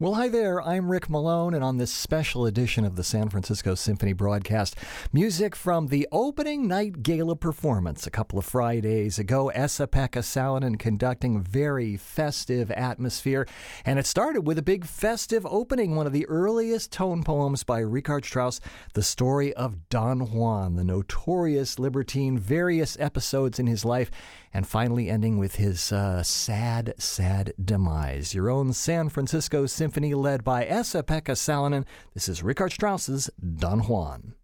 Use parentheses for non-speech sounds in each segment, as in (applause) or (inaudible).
Well, hi there. I'm Rick Malone, and on this special edition of the San Francisco Symphony broadcast, music from the opening night gala performance a couple of Fridays ago. Esa-Pekka Salonen conducting very festive atmosphere, and it started with a big festive opening, one of the earliest tone poems by Richard Strauss, the story of Don Juan, the notorious libertine, various episodes in his life, and finally ending with his uh, sad, sad demise. Your own San Francisco Symphony led by Esa-Pekka Salonen. This is Richard Strauss's Don Juan.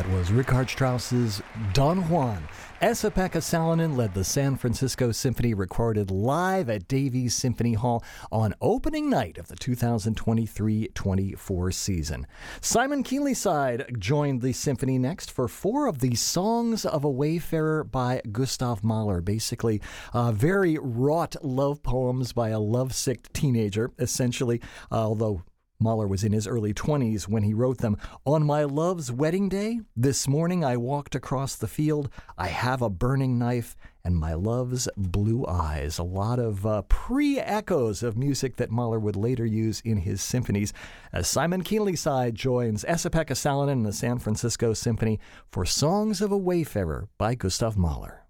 That was Richard Strauss's Don Juan. Esa-Pekka Salonen led the San Francisco Symphony recorded live at Davies Symphony Hall on opening night of the 2023-24 season. Simon Keenlyside joined the symphony next for four of the Songs of a Wayfarer by Gustav Mahler, basically uh, very wrought love poems by a lovesick teenager, essentially, uh, although Mahler was in his early 20s when he wrote them. On my love's wedding day, this morning I walked across the field. I have a burning knife and my love's blue eyes. A lot of uh, pre echoes of music that Mahler would later use in his symphonies. As Simon Keenlyside joins Esa-Pekka Salonen and the San Francisco Symphony for Songs of a Wayfarer by Gustav Mahler.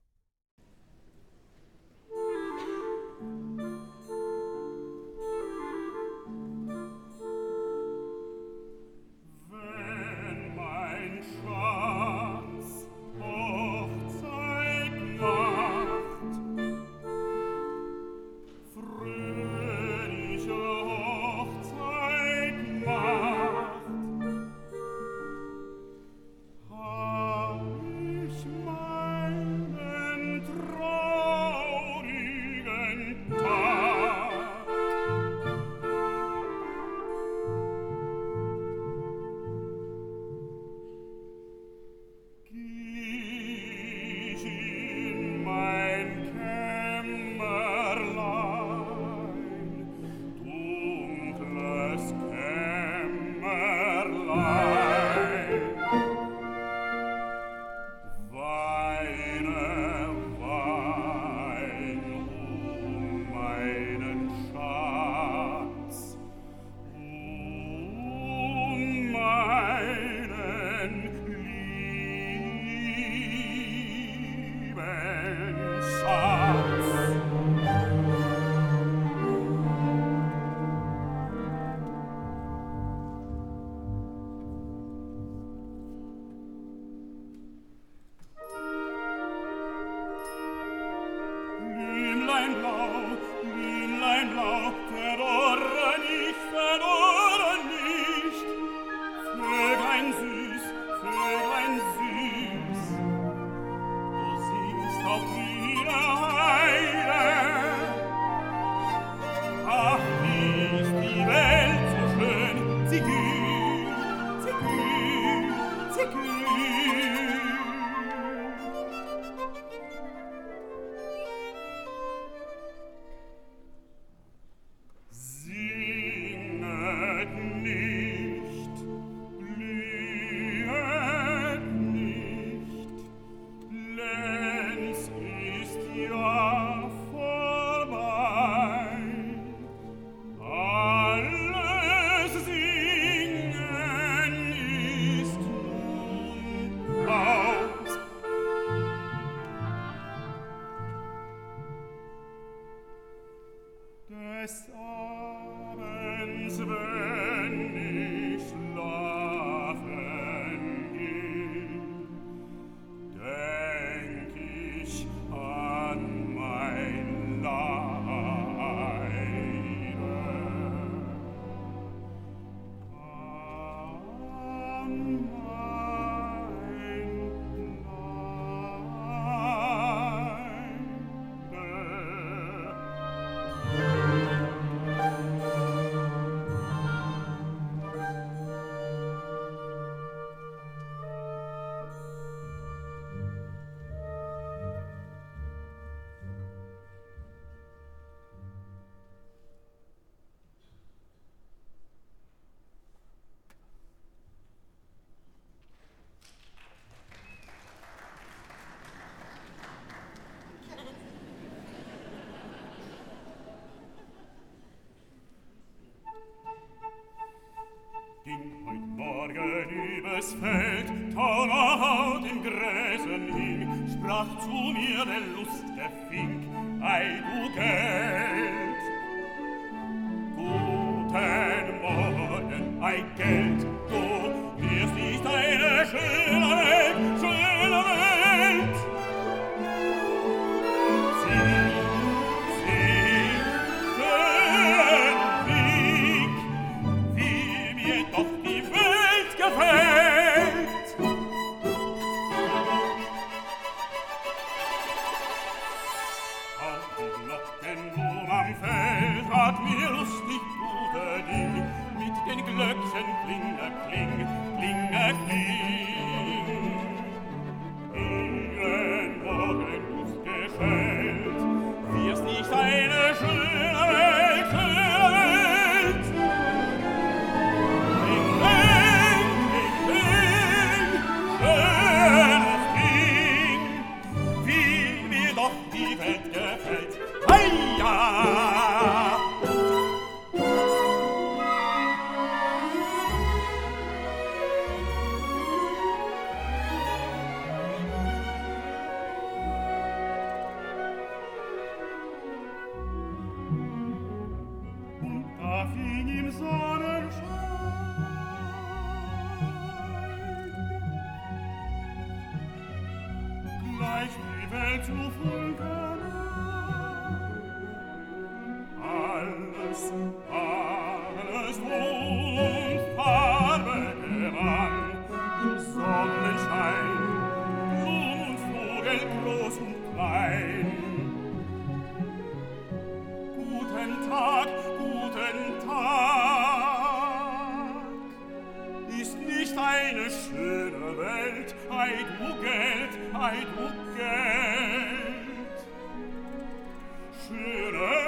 und Gräsen hing, sprach zu mir der Luste Fink, ei du Geld. Guten Morgen, ei Geld. Geld, ein du Geld, ein du Geld. Schöne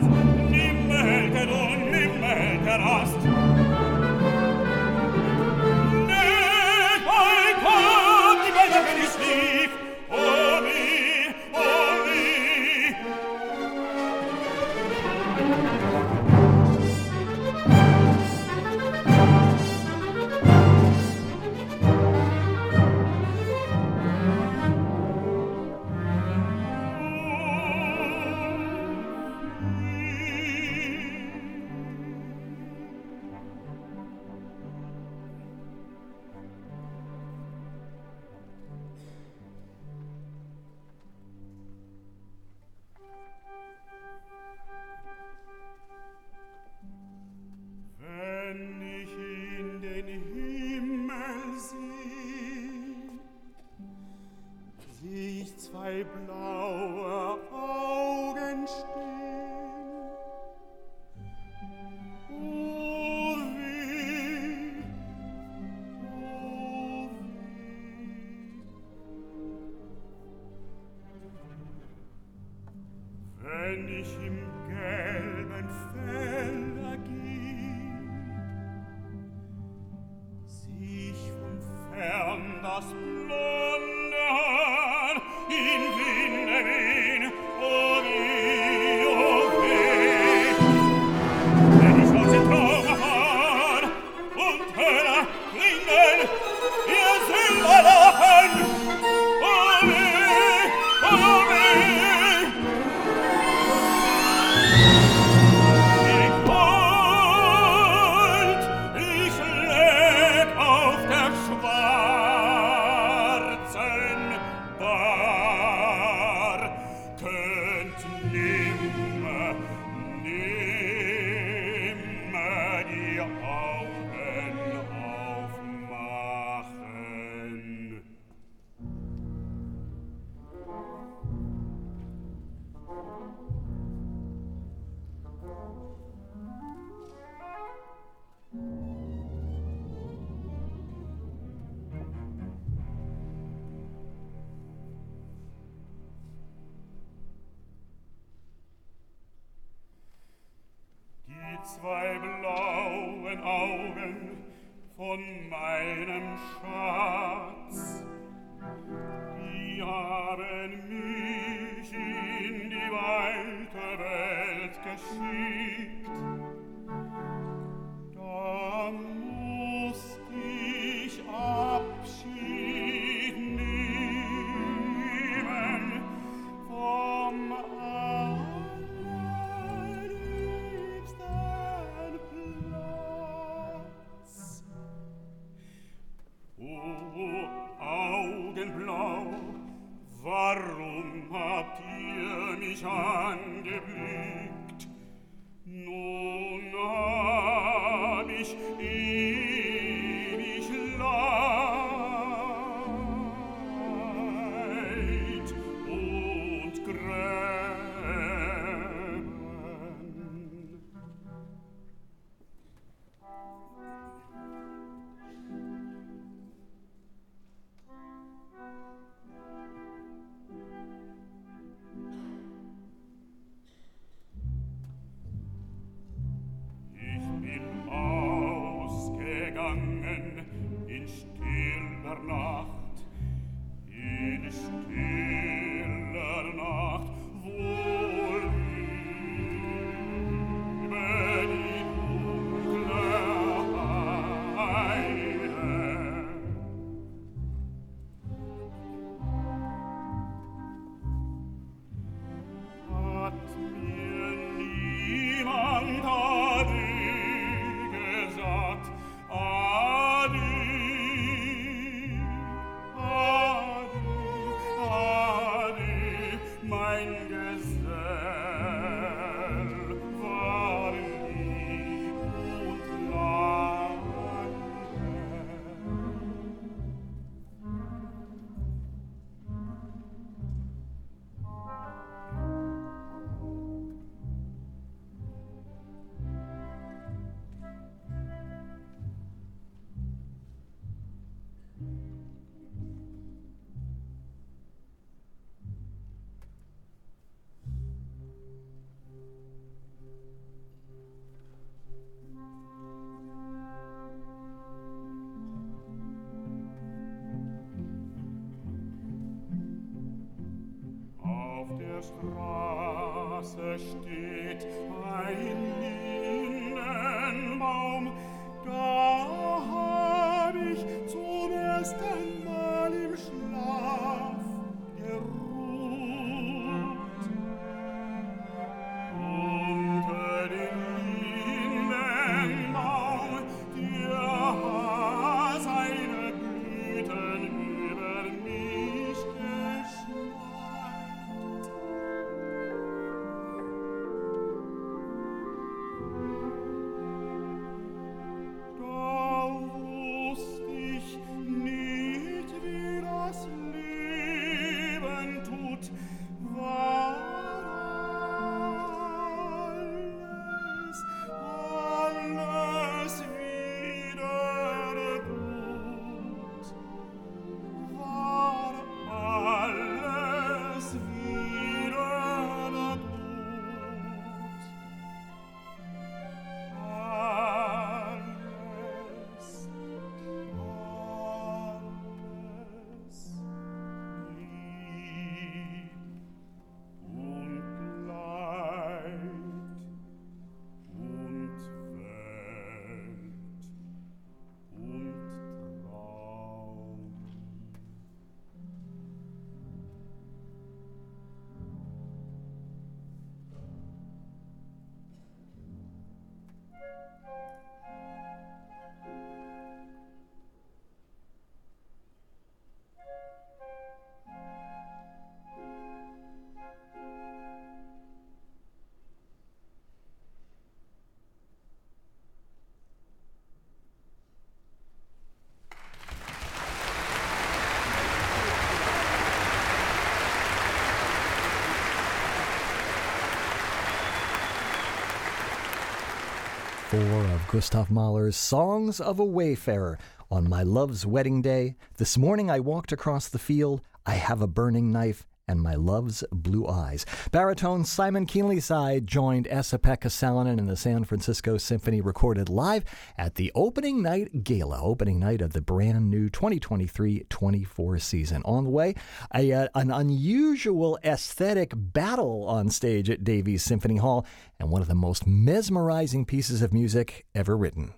podcast. der Nacht in Stille Straße 4 of Gustav Mahler's Songs of a Wayfarer. On my love's wedding day, this morning I walked across the field. I have a burning knife and my love's blue eyes. Baritone Simon Keenlyside joined Esa-Pekka Salonen in the San Francisco Symphony recorded live at the opening night gala, opening night of the brand new 2023-24 season. On the way, a, uh, an unusual aesthetic battle on stage at Davies Symphony Hall and one of the most mesmerizing pieces of music ever written.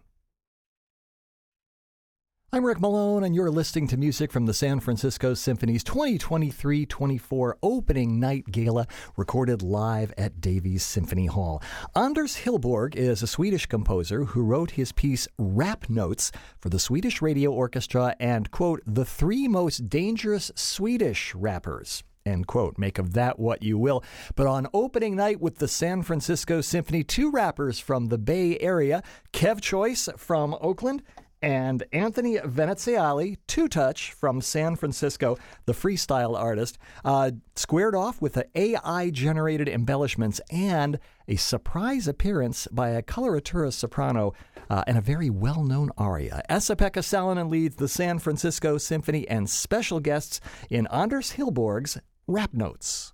I'm Rick Malone, and you're listening to music from the San Francisco Symphony's 2023 24 opening night gala, recorded live at Davies Symphony Hall. Anders Hillborg is a Swedish composer who wrote his piece Rap Notes for the Swedish Radio Orchestra and, quote, the three most dangerous Swedish rappers. End quote. Make of that what you will. But on opening night with the San Francisco Symphony, two rappers from the Bay Area, Kev Choice from Oakland and Anthony Veneziale, Two Touch from San Francisco, the freestyle artist, uh, squared off with AI generated embellishments and a surprise appearance by a coloratura soprano uh, and a very well known aria. Esa-Pekka Salonen leads the San Francisco Symphony and special guests in Anders Hillborg's Rap Notes.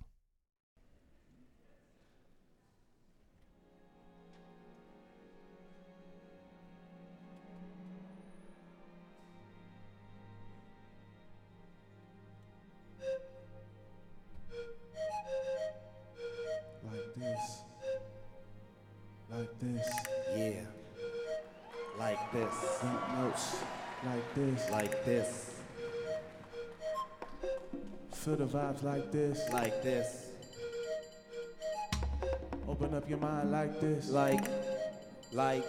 Like this. Yeah. Like this. Notes. Like this. Like this. Feel the vibes like this. Like this. Open up your mind like this. Like. Like.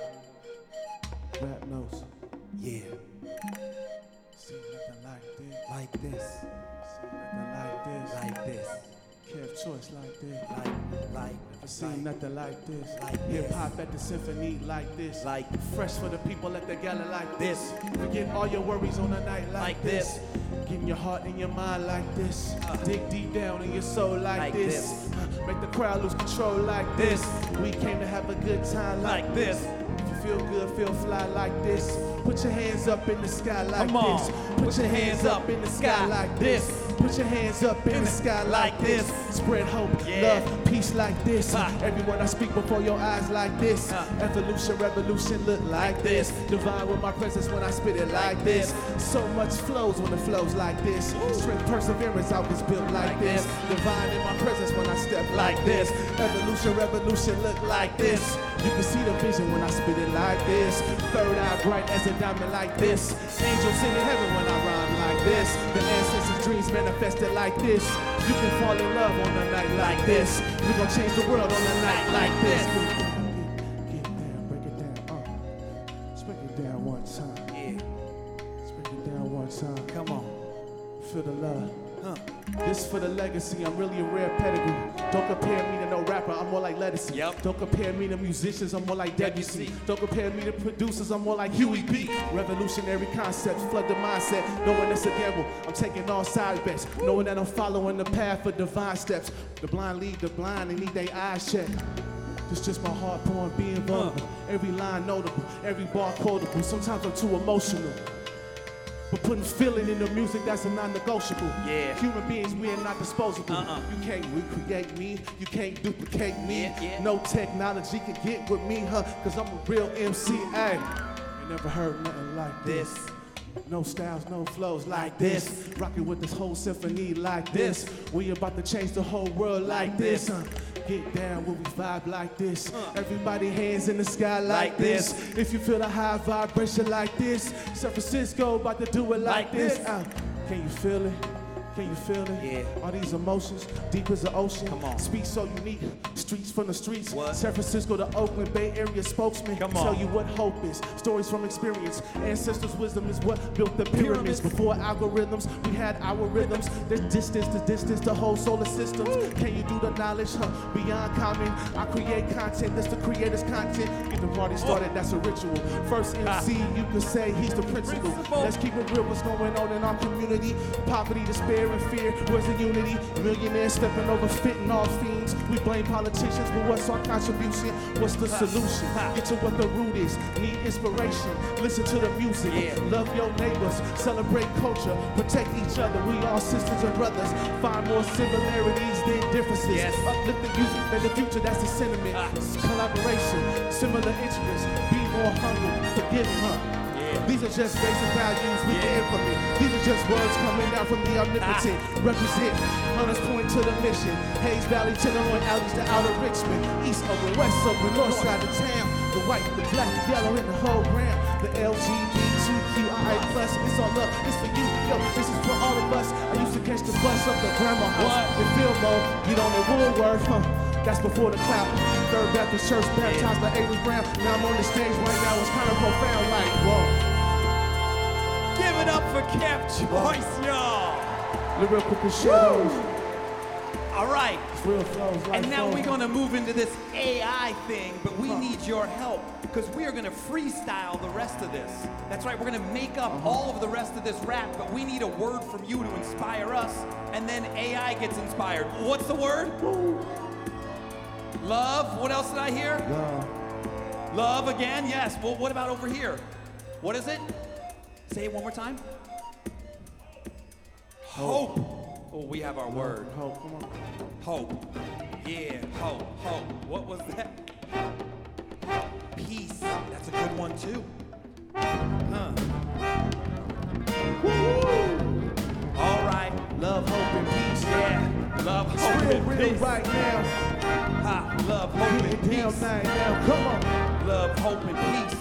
Rap notes. Yeah. See nothing like this. Like this. See nothing like this. Like this. Kev choice like this. Like. Like. Never seen nothing like this. Like Hip hop at the symphony like this. Like. Fresh for the people at the gala like This. Forget all your worries on the night like, Like this. this. Getting your heart and your mind like this. Dig deep down in your soul like, Like this. this. Uh, Make the crowd lose control like this. We came to have a good time like, Like this. If you feel good, feel fly like this. Put your hands up in the sky like this. Put your hands up in the sky like this. Put your hands up in the sky like this. Spread hope, Yeah. love, peace like this. Ha. Every word I speak before your eyes like this. Ha. Evolution, revolution look like this. Divine with my presence when I spit it like this. So much flows when it flows like this. Strength, perseverance, I was built like this. Divine in my presence when I step like this. Evolution, revolution look like this. You can see the vision when I spit it like this. Third eye bright as a diamond like this. Angels sing in heaven when I rhyme like this. The ancestors' dreams manifested like this. You can fall in love on a night like this. We gon' change the world on a night like this. Get down, break it down. Uh. Let's break it down one time. Yeah, Let's break it down one time. come on. Feel the love. Huh. This for the legacy, I'm really a rare pedigree. Don't compare me to no rapper, I'm more like Lettuce. Yep. Don't compare me to musicians, I'm more like Debussy. Debussy. Don't compare me to producers, I'm more like Huey P. Revolutionary concepts, flood the mindset, knowing it's a gamble. I'm taking all side bets, knowing that I'm following the path of divine steps. The blind lead the blind and need their eyes checked. This just my heart pouring, being vulnerable. Every line notable, every bar quotable. Sometimes I'm too emotional. But putting feeling in the music, that's a non-negotiable. Yeah. Human beings, we are not disposable. Uh-uh. You can't recreate me, you can't duplicate me. Yeah, yeah. No technology can get with me, huh? Cause I'm a real MC. Hey, you never heard nothing like this. This. No styles, no flows like this. Rocking with this whole symphony like this. We about to change the whole world like this. huh? Get down when we vibe like this. Everybody hands in the sky like, Like this. this. If you feel a high vibration like this, San Francisco about to do it like, Like this. this. Uh, can you feel it? Can you feel it? Yeah. All these emotions, deep as the ocean. Come on. Speak so unique. Streets from the streets. What? San Francisco to Oakland Bay Area spokesman. Come on. Tell you what hope is. Stories from experience. Ancestors' wisdom is what built the pyramids. Pyramids. Before algorithms, we had our rhythms. There's distance to distance to whole solar systems. Can you do the knowledge? Huh? Beyond common. I create content. That's the creator's content. Get the party started. That's a ritual. First MC, you could say he's the principal. Principal. Let's keep it real. What's going on in our community? Poverty, despair, and fear. Where's the unity? Millionaires stepping over fitting all fiends. We blame politicians, but what's our contribution? What's the solution? Get to what the root is. Need inspiration. Listen to the music. Yeah. Love your neighbors. Celebrate culture. Protect each other. We all sisters and brothers. Find more similarities than differences. Yes. Uplift the youth and the future. That's the sentiment. It's collaboration. Similar interests. Be more humble. Forgiving, huh? Yeah. These are just basic values we Yeah. can implement. These are just words coming out from the omnipotent. Ah. Represent, hunters point to the mission. Hayes Valley, Tenderloin alleys to outer Richmond. East over, west over, north side of town. The white, the black, the yellow, and the whole ground. The LGBTQIA plus, it's all up. It's for you, yo. This is for all of us. I used to catch the bus up to Grandma House What? in Fillmore. Get on the Woolworth, huh? That's before the clout. Third Baptist Church, baptized by Amos Brown. Now I'm on the stage right now. It's kind of profound, like, whoa. Give it up for Kev Choice, y'all. Lyrical shadows, All right. real flows, like And now we're going to move into this AI thing, but we need your help because we are going to freestyle the rest of this. That's right, we're going to make up Uh-huh. all of the rest of this rap, but we need a word from you to inspire us, and then AI gets inspired. What's the word? Love. What else did I hear? Love. Love again, yes. Well, what about over here? What is it? Say it one more time. Hope. Oh, we have our word. Hope, come on. Hope. Yeah, hope, hope. What was that? Peace. That's a good one too. Huh. Woo! All right. Love, hope, and peace. Yeah. Love, It's hope, real, and real peace. right now. Ha. Love, hope, Get and down peace. right now. Come on. Love, hope, and peace.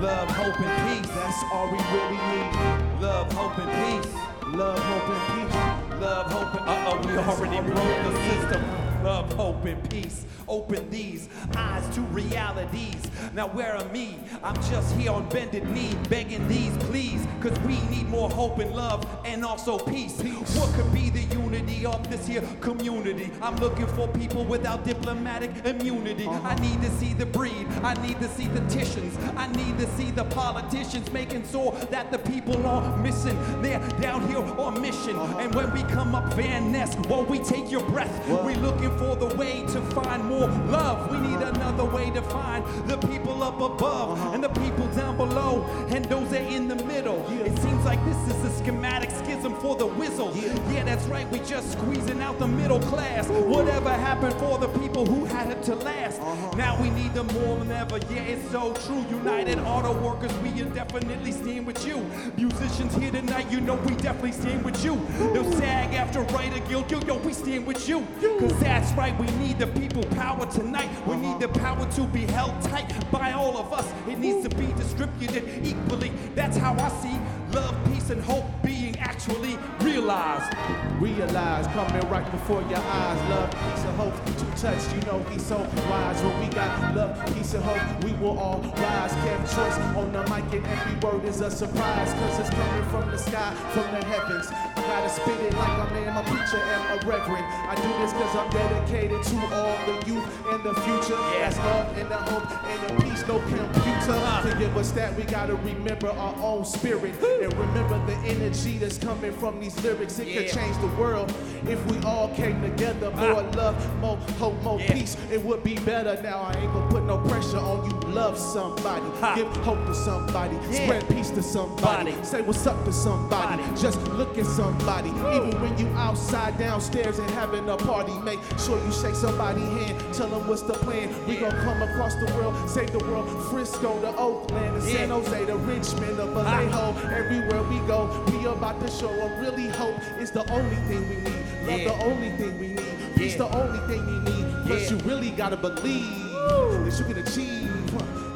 Love, hope, and peace. That's all we really need. Love, hope, and peace. Love, hope, and peace. Love, hope, and uh-oh, we already broke the system. Love, hope, and peace. Open these eyes to realities. Now where are me? I'm just here on bended knee, begging these please. Cause we need more hope and love and also peace. What could be the unity of this here community? I'm looking for people without diplomatic immunity. Uh-huh. I need to see the breed. I need to see the titians. I need to see the politicians making sure that the people are missing. They're down here on mission. Uh-huh. And when we come up Van Ness, while we take your breath, we're looking for the way to find more love. We need another way to find the people up above uh-huh. and the people down below and those that in the middle. It seems like this is a schematic schism for the whistle. Yeah, that's right, we just squeezing out the middle class. Whatever happened for the people who had it to last? Uh-huh. Now we need them more than ever. Yeah, it's so true. United Auto Workers, we indefinitely stand with you. Musicians here tonight, you know we definitely stand with you. No SAG-AFTRA Writer Guild, yo, yo, we stand with you. Cause that's right, we need the people power tonight. We need uh-huh. the power to be held tight by all of us. It needs to be distributed equally. That's how I see love, peace, and hope being actually realized. Realize coming right before your eyes. Love, peace, and hope. Two touch, you know he's so wise. When we got love, peace, and hope, we will all rise. Kev choice on the mic, and every word is a surprise. Cause it's coming from the sky, from the heavens. I gotta spit it like a man, a preacher, and a reverend. I do this cause I'm dedicated to all the youth and the future. That's love and the hope and the peace, no computer. To give us that, we gotta remember our own spirit and remember the energy that's coming from these lyrics. It could change the world if we all came together. More love, more hope, more peace. It would be better. Now I ain't gonna put no pressure on you. Love somebody, give hope to somebody, spread peace to somebody, Body. say what's up to somebody. Body. Just look at somebody. Even when you outside downstairs and having a party, make sure you shake somebody's hand. Tell them what's the plan. We Yeah. gonna come across the world, save the world. Frisco to Oakland, to San. Jose to Richmond to Vallejo. Everywhere we go, we about to show them really hope is the only thing we need. Love Yeah. the only thing we need. Peace the only thing we need. Plus you really gotta believe that you can achieve.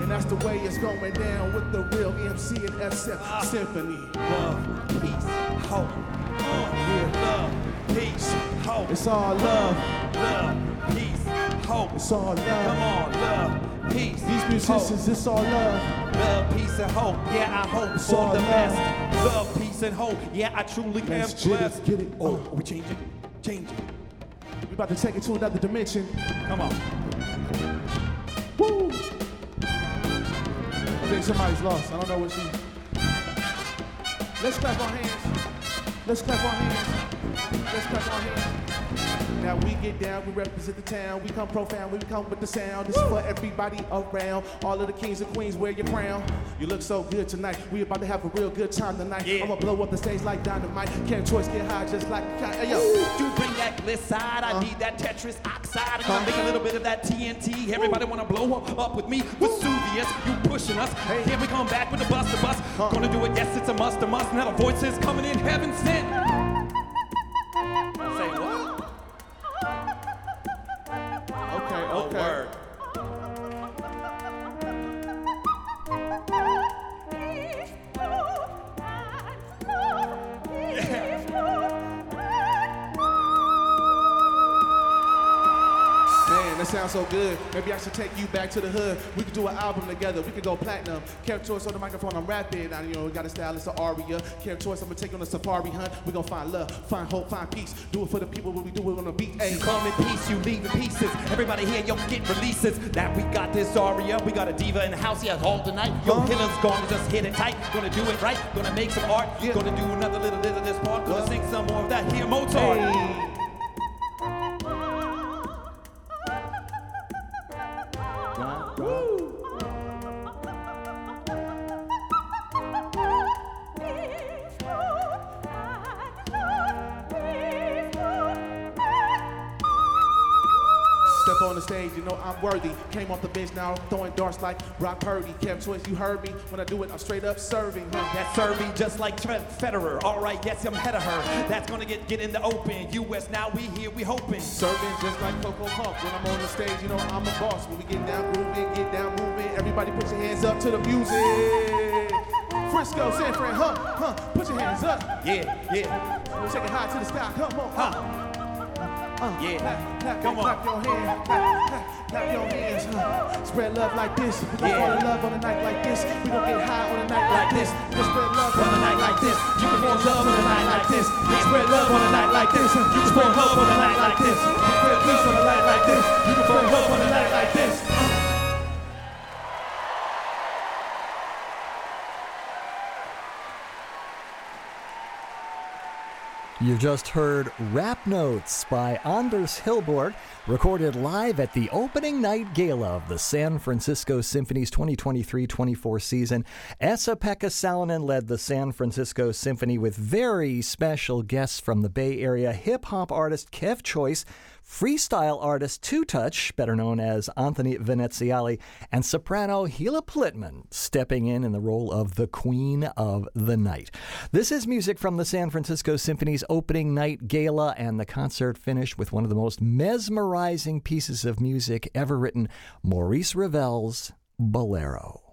And that's the way it's going down with the real MC and SF Ah. Symphony. Love, peace, hope. Peace, hope. It's all love. Love, peace, hope. It's all love. Come on, love, peace. These musicians, it's all love. Love, peace, and hope. Yeah, I hope It's for all the love. best. Love, peace, and hope. Yeah, I truly am Let's get it, blessed. get it. Oh, are we changing? Changing. We about to take it to another dimension. Come on. Woo! I think somebody's lost. I don't know what she. Let's clap our hands. Let's clap our hands. Let's clap our hands. Now we get down, we represent the town. We come profound, we come with the sound. This is for everybody around. All of the kings and queens, wear your crown. You look so good tonight. We about to have a real good time tonight. Yeah. I'ma blow up the stage like dynamite. Can't choice get high just like hey, yo. You bring that glycide, I uh-huh. need that Tetris oxide. I'm gonna uh-huh. make a little bit of that TNT. Everybody wanna blow up, up with me. Vesuvius, you pushing us. Hey. Here we come back with the bust bus. Uh-huh. Gonna do it, yes, it's a must, a must. Now the voices coming in, heaven sent. (laughs) Okay, Oh, word. Sounds so good. Maybe I should take you back to the hood. We could do an album together. We could go platinum. Kev Choice on the microphone, I'm rapping. I, you know, we got a stylist of Aria. Kev Choice, I'm gonna take you on a safari hunt. We gonna find love, find hope, find peace. Do it for the people when we do it on the beat. Hey, You come in peace, you leave in pieces. Everybody here, yo, get releases. That we got this aria. We got a diva in the house, yeah, all tonight. Yo, Huh? Hiller's gonna just hit it tight. Gonna do it right. Gonna make some art. Yeah. Gonna do another little bit of this part. Gonna What? sing some more of that here Mozart. hey. Darts like Brock Purdy. Kev Choice, you heard me. When I do it, I'm straight up serving. Huh? That's serving just like Tre- Federer. All right, yes, I'm ahead of her. That's gonna get get in the open. U.S. now we here, we hoping. Serving just like Coco Gauff. When I'm on the stage, you know I'm a boss. When we get down grooving, get down moving, everybody put your hands up to the music. Frisco, San Fran, huh, huh, put your hands up. Yeah, yeah, take it high to the sky, come on, huh. huh? Uh, Yeah. clap, clap, Come on. clap your hands, clap, clap, clap your hands. Spread love like this. We gon' Yeah. fall in love on a night like this. We gon' get high on a night like this. We gon' spread love on a night like this. You can fall in love on a night like this. You can spread love on a night like this. You can spread love on a night like this. You can spread peace on a night like this. You can spread love on a night like this. You just heard Rap Notes by Anders Hillborg, recorded live at the opening night gala of the San Francisco Symphony's 2023 24 season. Esa-Pekka Salonen led the San Francisco Symphony with very special guests from the Bay Area hip hop artist Kev Choice freestyle artist Two Touch, better known as Anthony Veneziale, and soprano Hila Plitman, stepping in in the role of the Queen of the Night. This is music from the San Francisco Symphony's opening night gala, and the concert finished with one of the most mesmerizing pieces of music ever written Maurice Ravel's Bolero.